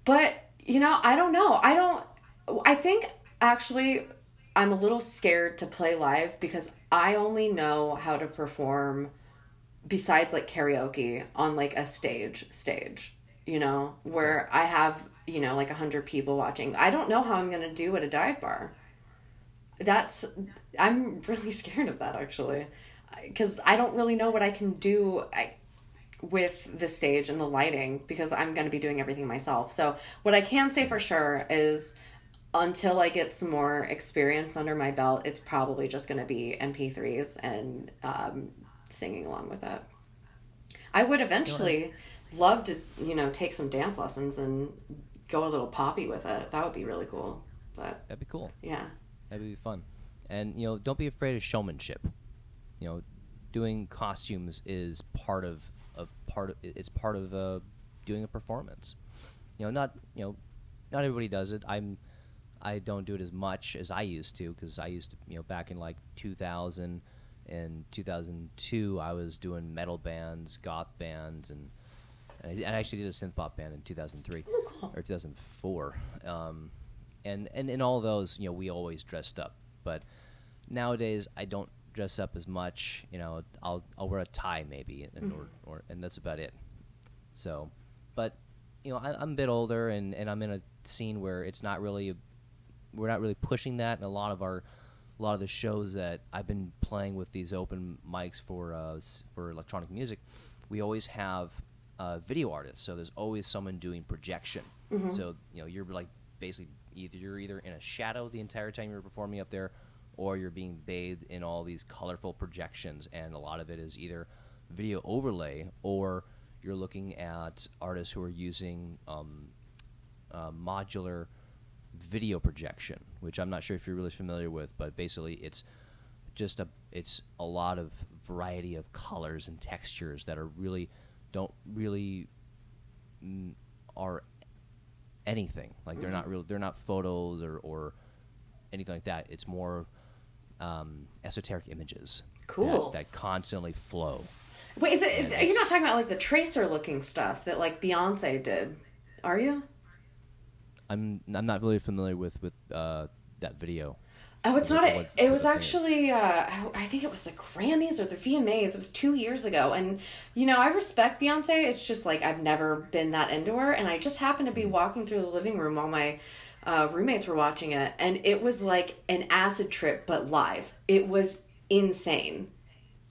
but, you know, I don't know. I don't I think actually I'm a little scared to play live because I only know how to perform besides like karaoke on like a stage stage, you know, where I have, you know, like a hundred people watching. I don't know how I'm gonna do at a dive bar. That's I'm really scared of that actually, because I don't really know what I can do. I, with the stage and the lighting because I'm going to be doing everything myself. So, what I can say for sure is until I get some more experience under my belt, it's probably just going to be MP3s and um, singing along with it. I would eventually love to, you know, take some dance lessons and go a little poppy with it. That would be really cool. But That'd be cool. yeah. That'd be fun. and you know, don't be afraid of showmanship. You know, doing costumes is part of of part of it's part of uh, doing a performance. You know, not you know, not everybody does it. I'm I don't do it as much as I used to because I used to you know back in like 2000 and 2002 I was doing metal bands, goth bands, and and I, I actually did a synth pop band in 2003 Oh, cool. or 2004. Um, and and in all those, you know, we always dressed up. But nowadays, I don't dress up as much. You know, I'll I'll wear a tie maybe, and or, or and that's about it. So, but you know, I, I'm a bit older, and and I'm in a scene where it's not really, a, we're not really pushing that, and a lot of our a lot of the shows that I've been playing with these open mics for uh, for electronic music, we always have uh, video artists. So there's always someone doing projection. So you know you're like basically either you're either in a shadow the entire time you're performing up there, or you're being bathed in all these colorful projections, and a lot of it is either video overlay or you're looking at artists who are using um, uh, modular video projection, which I'm not sure if you're really familiar with, but basically it's just a it's a lot of variety of colors and textures that are really don't really mm, are anything like they're not real they're not photos or or anything like that it's more um, esoteric images that- Cool. that, constantly flow Wait, is it? And You're not talking about like the tracer looking stuff that like Beyonce did, are you? i'm i'm not really familiar with with uh, that video Oh, it's not. A, it was the thing is. actually. Uh, I think it was the Grammys or the VMAs. It was two years ago, and you know I respect Beyonce. It's just like I've never been that into her, and I just happened to be walking through the living room while my uh, roommates were watching it, and it was like an acid trip but live. It was insane.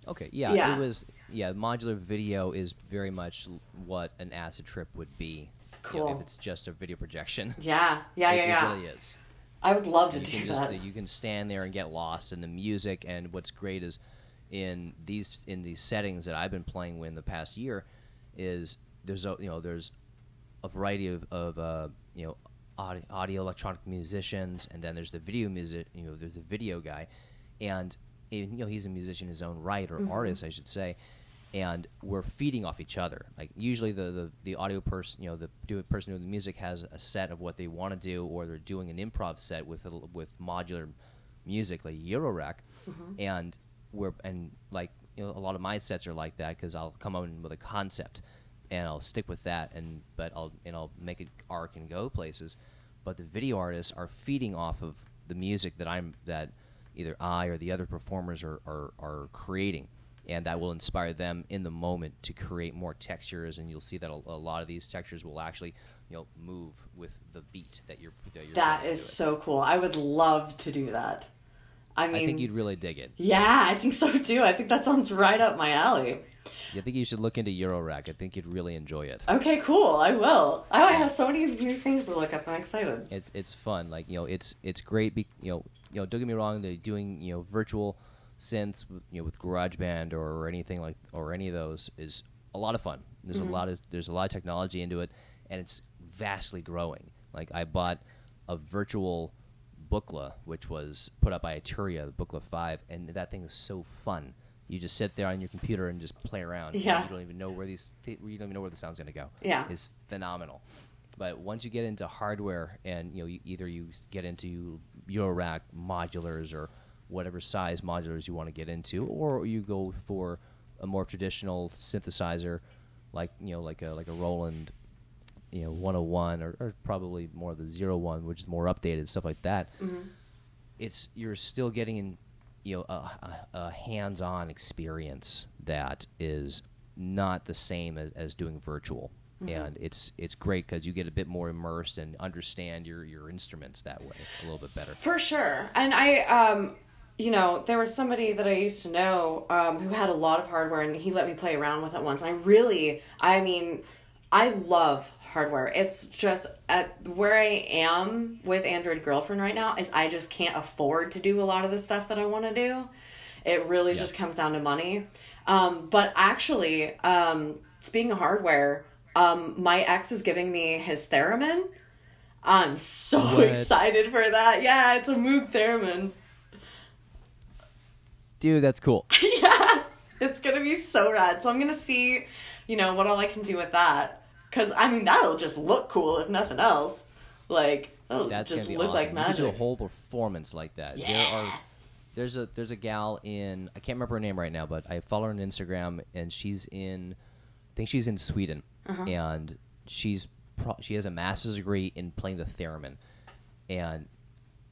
Okay, yeah, Yeah. it was. Yeah, modular video is very much what an acid trip would be. you know, Cool. if it's just a video projection. Yeah, yeah, It- yeah, yeah. It really is. I would love to You do just that. you can stand there and get lost in the music. And what's great is in these in these settings that I've been playing with in the past year, is there's a you know there's a variety of, of uh, you know audio, audio electronic musicians, and then there's the video music. You know, there's the video guy, and you know he's a musician in his own right or artist, I should say. And we're feeding off each other. Like usually, the, the, the audio person, you know, the do, person doing the music has a set of what they want to do, or they're doing an improv set with a, with modular music like Eurorack, mm-hmm. and we're and like you know a lot of my sets are like that because I'll come in with a concept and I'll stick with that and but I'll and I'll make it arc and go places. But the video artists are feeding off of the music that I'm that either I or the other performers are, are, are creating. And that will inspire them in the moment to create more textures, and you'll see that a, a lot of these textures will actually, you know, move with the beat that you're. That, you're That is so cool. I would love to do that. I mean, I think you'd really dig it. yeah, I think so too. I think that sounds right up my alley. I think you should look into Eurorack. I think you'd really enjoy it. Okay, cool. I will. Oh, I have so many new things to look up. I'm excited. It's it's fun. Like you know, it's it's great. Be, you know, you know, don't get me wrong. They're doing you know virtual synths, with, you know, with GarageBand or, or anything like or any of those is a lot of fun. There's a mm-hmm. lot of there's a lot of technology into it, and it's vastly growing. Like I bought a virtual Buchla, which was put up by Arturia, the Buchla Five, and that thing is so fun. You just sit there on your computer and just play around. Yeah. You don't even know where these th- you don't even know where the sound's gonna go. Yeah. It's phenomenal. But once you get into hardware, and you know, you, either you get into Eurorack modulars or whatever size modulars you want to get into, or you go for a more traditional synthesizer, like you know, like a like a Roland, you know, 101, or, or probably more of the 01, which is more updated stuff like that. It's you're still getting in, you know, a, a, a hands-on experience that is not the same as, as doing virtual. And it's it's great because you get a bit more immersed and understand your, your instruments that way a little bit better. For sure. And I, um, you know, there was somebody that I used to know um, who had a lot of hardware and he let me play around with it once. I really, I mean, I love hardware. It's just at where I am with Android Girlfriend right now is I just can't afford to do a lot of the stuff that I want to do. It really just comes down to money. Um, but actually, um, speaking of hardware, um, my ex is giving me his Theremin. I'm so What? excited for that. Yeah, it's a Moog Theremin. Dude, that's cool. yeah, it's gonna be so rad. So I'm gonna see, you know, what all I can do with that. Cause I mean, that'll just look cool if nothing else. Like, that'll That's just look awesome. like You magic. could do a whole performance like that. There Yeah. are there's a there's a gal in I can't remember her name right now, but I follow her on Instagram and she's in I think she's in Sweden Uh-huh. and she's pro- she has a master's degree in playing the theremin and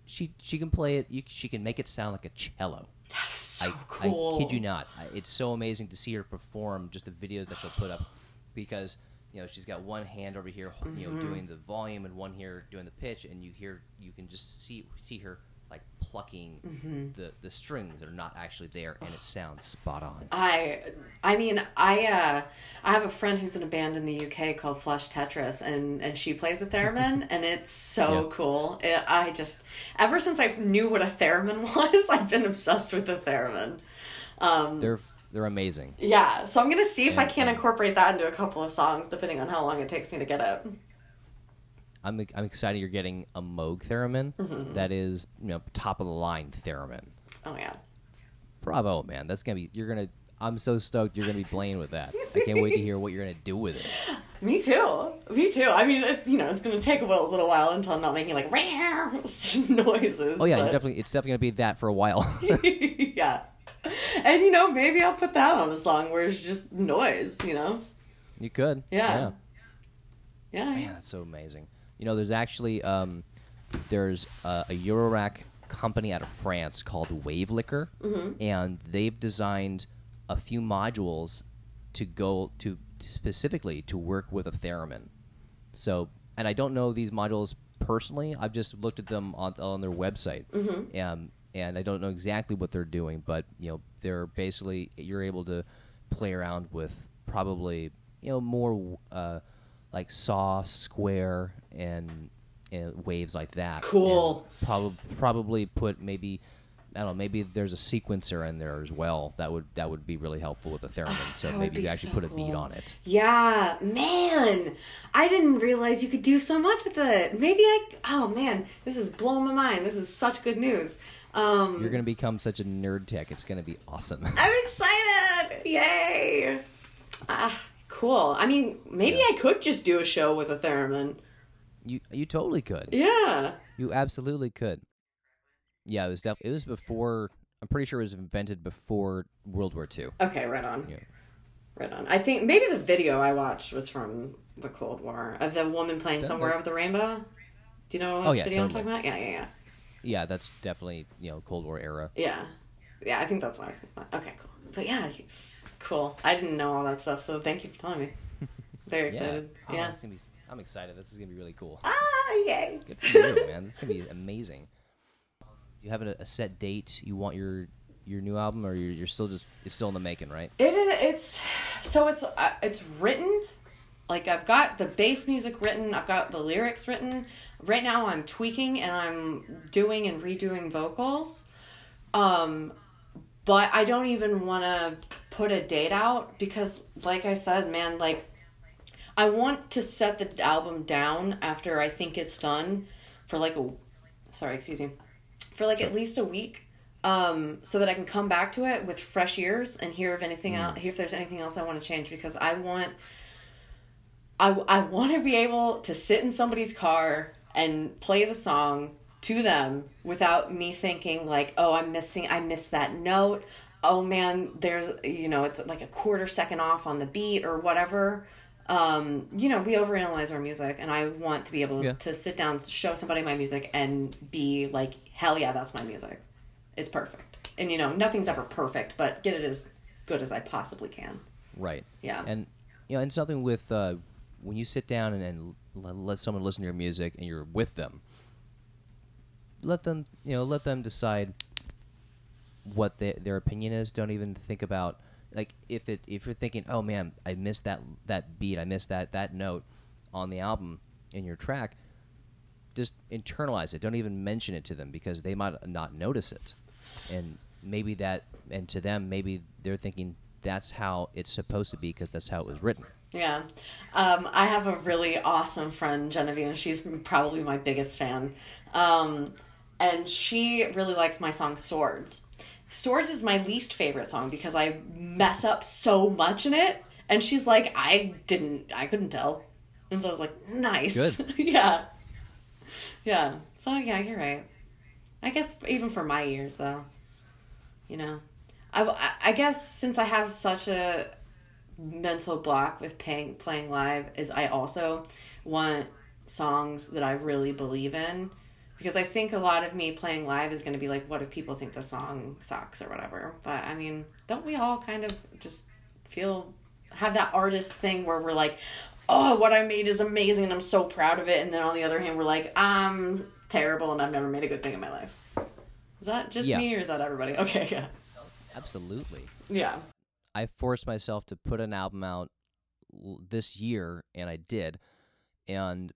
she she can play it you, she can make it sound like a cello. That's so I, cool. I kid you not. I, it's so amazing to see her perform. Just the videos that she'll put up, because you know she's got one hand over here, you Mm-hmm. know, doing the volume, and one here doing the pitch, and you hear you can just see see her plucking Mm-hmm. the the strings that are not actually there, and it sounds spot on. I I mean I uh I have a friend who's in a band in the UK called Flush Tetris and and she plays a theremin and it's so Yeah. cool. It, I just ever since I knew what a theremin was, I've been obsessed with the theremin. Um They're they're amazing. yeah, so I'm gonna see if I can incorporate that into a couple of songs, depending on how long it takes me to get it. I'm I'm excited you're getting a Moog theremin Mm-hmm. that is you know top of the line theremin. Oh yeah, Bravo, man! That's gonna be you're gonna. I'm so stoked you're gonna be playing with that. I can't wait to hear what you're gonna do with it. me too, me too. I mean, it's you know it's gonna take a while, little while until I'm not making like rare noises. Oh yeah, you're but- definitely it's definitely gonna be that for a while. yeah. And you know, maybe I'll put that on a song where it's just noise, you know? you could. Yeah. yeah. Yeah. Man, that's so amazing. You know, there's actually um, there's a, a Eurorack company out of France called Wave Liquor, Mm-hmm. and they've designed a few modules to go to specifically to work with a theremin. So, and I don't know these modules personally. I've just looked at them on on their website, Mm-hmm. um, and I don't know exactly what they're doing. But you know, they're basically you're able to play around with probably you know more uh, like saw, square, and, and waves like that. Cool. Probably probably put maybe. I don't know. Maybe there's a sequencer in there as well. That would that would be really helpful with the theremin. So maybe you actually so put a beat on it. Yeah, man. I didn't realize you could do so much with it. Maybe I Oh man, this is blowing my mind. This is such good news. Um You're gonna become such a nerd tech. It's gonna be awesome. I'm excited. Yay. Ah, cool. I mean, maybe I could just do a show with a theremin. you you totally could. Yeah. You absolutely could. Yeah, it was def- It was before. I'm pretty sure it was invented before World War II. Okay, right on. Yeah. Right on. I think maybe the video I watched was from the Cold War of the woman playing "Somewhere Over the Rainbow." Do you know what Oh, yeah, video totally. I'm talking about? Yeah, yeah, yeah, Yeah, that's definitely you know Cold War era. yeah, yeah. I think that's what I was thinking. Okay, cool. But yeah, he's cool. I didn't know all that stuff, so thank you for telling me. Very excited. Yeah. Oh, Yeah. gonna be. I'm excited. This is gonna be really cool. Ah, yay. Good for you, man. This is gonna be amazing. You have a, a set date? You want your your new album, or you're, you're still just it's still in the making, right? It is. It's so it's uh, it's written. Like I've got the bass music written. I've got the lyrics written. Right now, I'm tweaking and I'm doing and redoing vocals. Um, but I don't even want to put a date out because, like I said, man, like I want to set the album down after I think it's done for like a sorry, excuse me, for like at least a week. Um, so that I can come back to it with fresh ears and hear if anything else, hear if there's anything else I want to change because I want I, I want to be able to sit in somebody's car and play the song to them without me thinking like oh i'm missing i missed that note oh man there's you know it's like a quarter second off on the beat or whatever um, you know we overanalyze our music and i want to be able Yeah. to sit down show somebody my music and be like hell yeah that's my music it's perfect and you know nothing's ever perfect but get it as good as i possibly can Right. Yeah. And you know, and something with uh, when you sit down and, and let someone listen to your music and you're with them, let them you know let them decide what they, their opinion is. Don't even think about like if it if you're thinking, oh man, I missed that that beat, I missed that that note on the album in your track. Just internalize it. Don't even mention it to them because they might not notice it, and maybe that and to them maybe they're thinking that's how it's supposed to be because that's how it was written. Yeah. Um, I have a really awesome friend, Genevieve, and she's probably my biggest fan. Um, and she really likes my song Swords. Swords is my least favorite song because I mess up so much in it. And she's like, I didn't, I couldn't tell. And so I was like, nice. Good. yeah. Yeah. So yeah, you're right. I guess even for my ears though, you know, I, I guess since I have such a mental block with paying, playing live is I also want songs that I really believe in because I think a lot of me playing live is going to be like, what if people think the song sucks or whatever? But I mean, don't we all kind of just feel have that artist thing where we're like, oh, what I made is amazing and I'm so proud of it, and then on the other hand, we're like, I'm terrible and I've never made a good thing in my life. Is that just Yeah. me or is that everybody? Okay, yeah, Absolutely. yeah, I forced myself to put an album out this year, and I did. And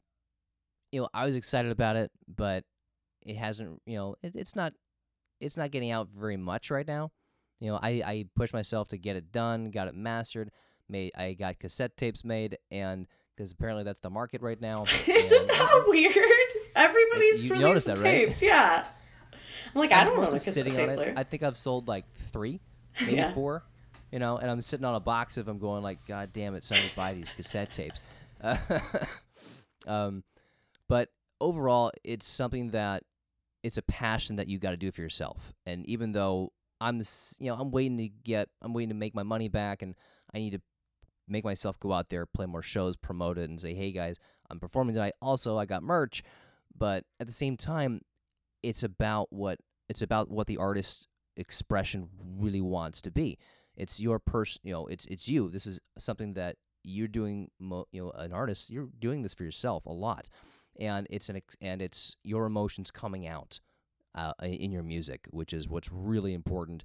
you know, I was excited about it, but it hasn't. You know, it, it's not. It's not getting out very much right now. You know, I I pushed myself to get it done, got it mastered, made. I got cassette tapes made, and because apparently that's the market right now. Isn't that weird? Everybody's You releasing that, right? tapes, yeah. I'm like, I don't know mostly a cassette sitting on player. it. I think I've sold like three, maybe Yeah. four. You know, and I'm sitting on a box of them, going like, "God damn it, somebody buy these cassette tapes." Uh, um, but overall, it's something that it's a passion that you got to do for yourself. And even though I'm, you know, I'm waiting to get, I'm waiting to make my money back, and I need to make myself go out there, play more shows, promote it, and say, "Hey guys, I'm performing tonight." Also, I got merch, but at the same time, it's about what it's about what the artist's expression really wants to be. It's your person, you know. It's it's you. This is something that you're doing. You know, an artist. You're doing this for yourself a lot, and it's an ex- and it's your emotions coming out uh, in your music, which is what's really important,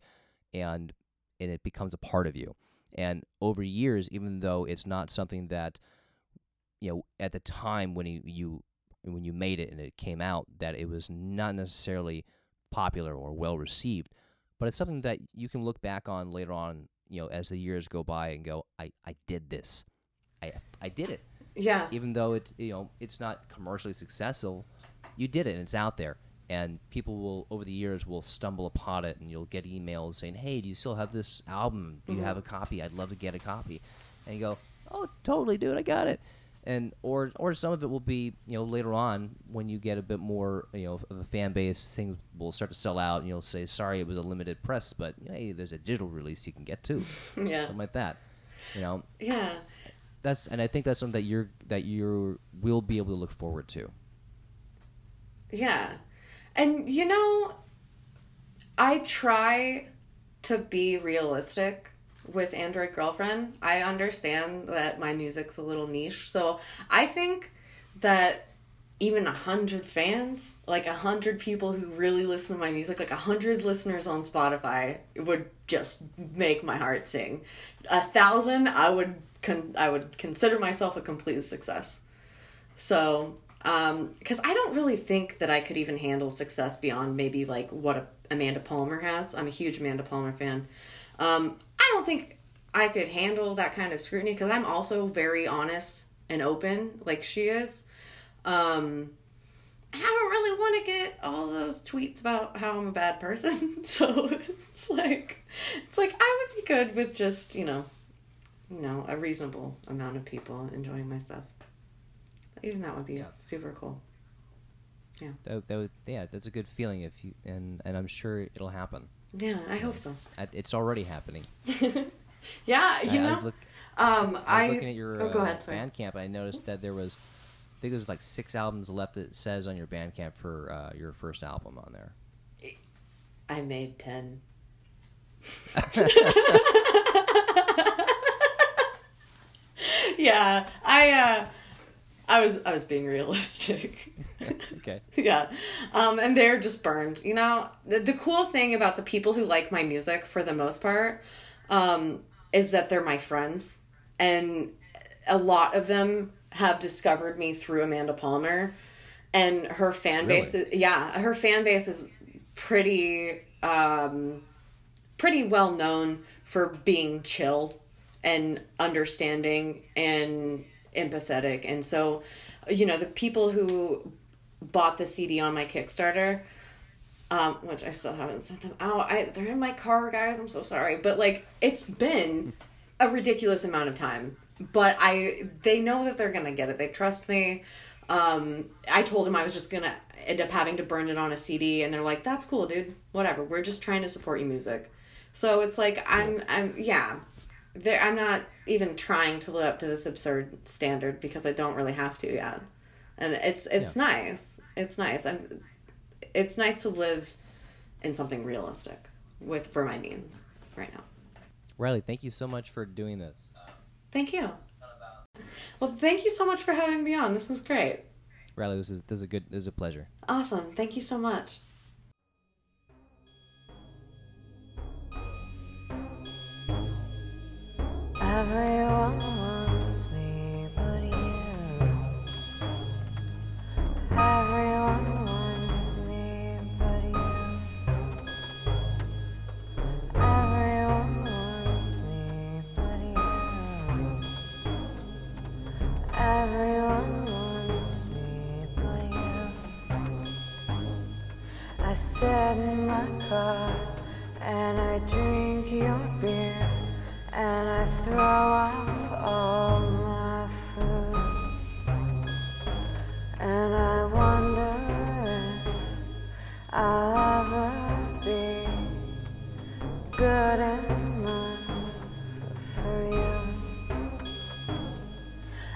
and and it becomes a part of you. And over years, even though it's not something that you know at the time when you, you when you made it and it came out that it was not necessarily popular or well received, but it's something that you can look back on later on, you know, as the years go by and go, I, I did this. I I did it. Yeah, Even though it's you know, it's not commercially successful, you did it and it's out there. And people will over the years will stumble upon it and you'll get emails saying, Hey, do you still have this album? Do you have mm-hmm. a copy? I'd love to get a copy. And you go, Oh, totally, dude, I got it and or or some of it will be you know later on when you get a bit more you know of a fan base things will start to sell out and you'll say sorry it was a limited press but hey there's a digital release you can get too yeah, something like that you know yeah. That's and i think that's something that you're that you will be able to look forward to Yeah. And you know, I try to be realistic with Android Girlfriend. I understand that my music's a little niche. So I think that even a hundred fans, like a hundred people who really listen to my music, like a hundred listeners on Spotify would just make my heart sing. A thousand, I would con- I would consider myself a complete success. So, um, because I don't really think that I could even handle success beyond maybe like what a, Amanda Palmer has. I'm a huge Amanda Palmer fan. Um, I don't think I could handle that kind of scrutiny because I'm also very honest and open, like she is. Um, I don't really want to get all those tweets about how I'm a bad person. so it's like, it's like I would be good with just you know, you know, a reasonable amount of people enjoying my stuff. Even that would be Yeah. super cool. Yeah. that, that would, yeah that's a good feeling if you and and i'm sure it'll happen Yeah, I hope so. It's already happening Yeah, you I, know, I was look, um, I I, looking at your oh, go uh, ahead. Bandcamp, I noticed that there was, I think there's like six albums left. It says on your Bandcamp for uh, your first album on there. I made ten. yeah, I uh, I was I was being realistic. okay. yeah, um, and they're just burned. You know, the the cool thing about the people who like my music for the most part, um, is that they're my friends, and a lot of them have discovered me through Amanda Palmer, and her fan base. Really? Is, yeah, her fan base is pretty um, pretty well known for being chill and understanding and empathetic. And so, you know, the people who bought the CD on my Kickstarter, um, which I still haven't sent them out. I, they're in my car, guys. I'm so sorry, but like it's been a ridiculous amount of time. But I, they know that they're gonna get it. They trust me. Um, I told them I was just gonna end up having to burn it on a CD, and they're like, "That's cool, dude. Whatever. We're just trying to support your music." So it's like I'm, I'm, yeah. There, I'm not even trying to live up to this absurd standard because I don't really have to yet, and it's it's nice. It's nice. I'm it's nice to live in something realistic with for my means right now. Riley, thank you so much for doing this. Thank you. Well, thank you so much for having me on. This was great. Riley, this is this is a good this is a pleasure. Awesome. Thank you so much. Everyone wants me but you. Everyone wants me but you. Everyone wants me but you. Everyone wants me but you. I sit in my car and I drink your beer and I throw up all my food. And I wonder if I'll ever be good enough for you.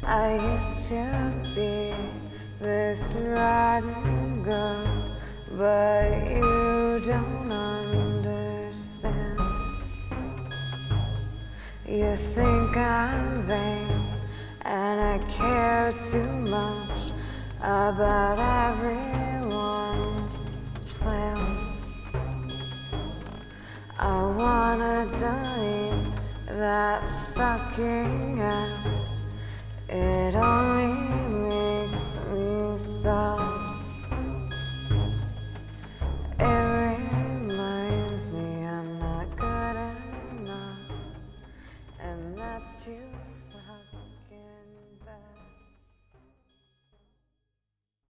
I used to be this rotten girl, but you You think I'm vain and I care too much about everyone's plans. I wanna delete that fucking app. It only makes me sad.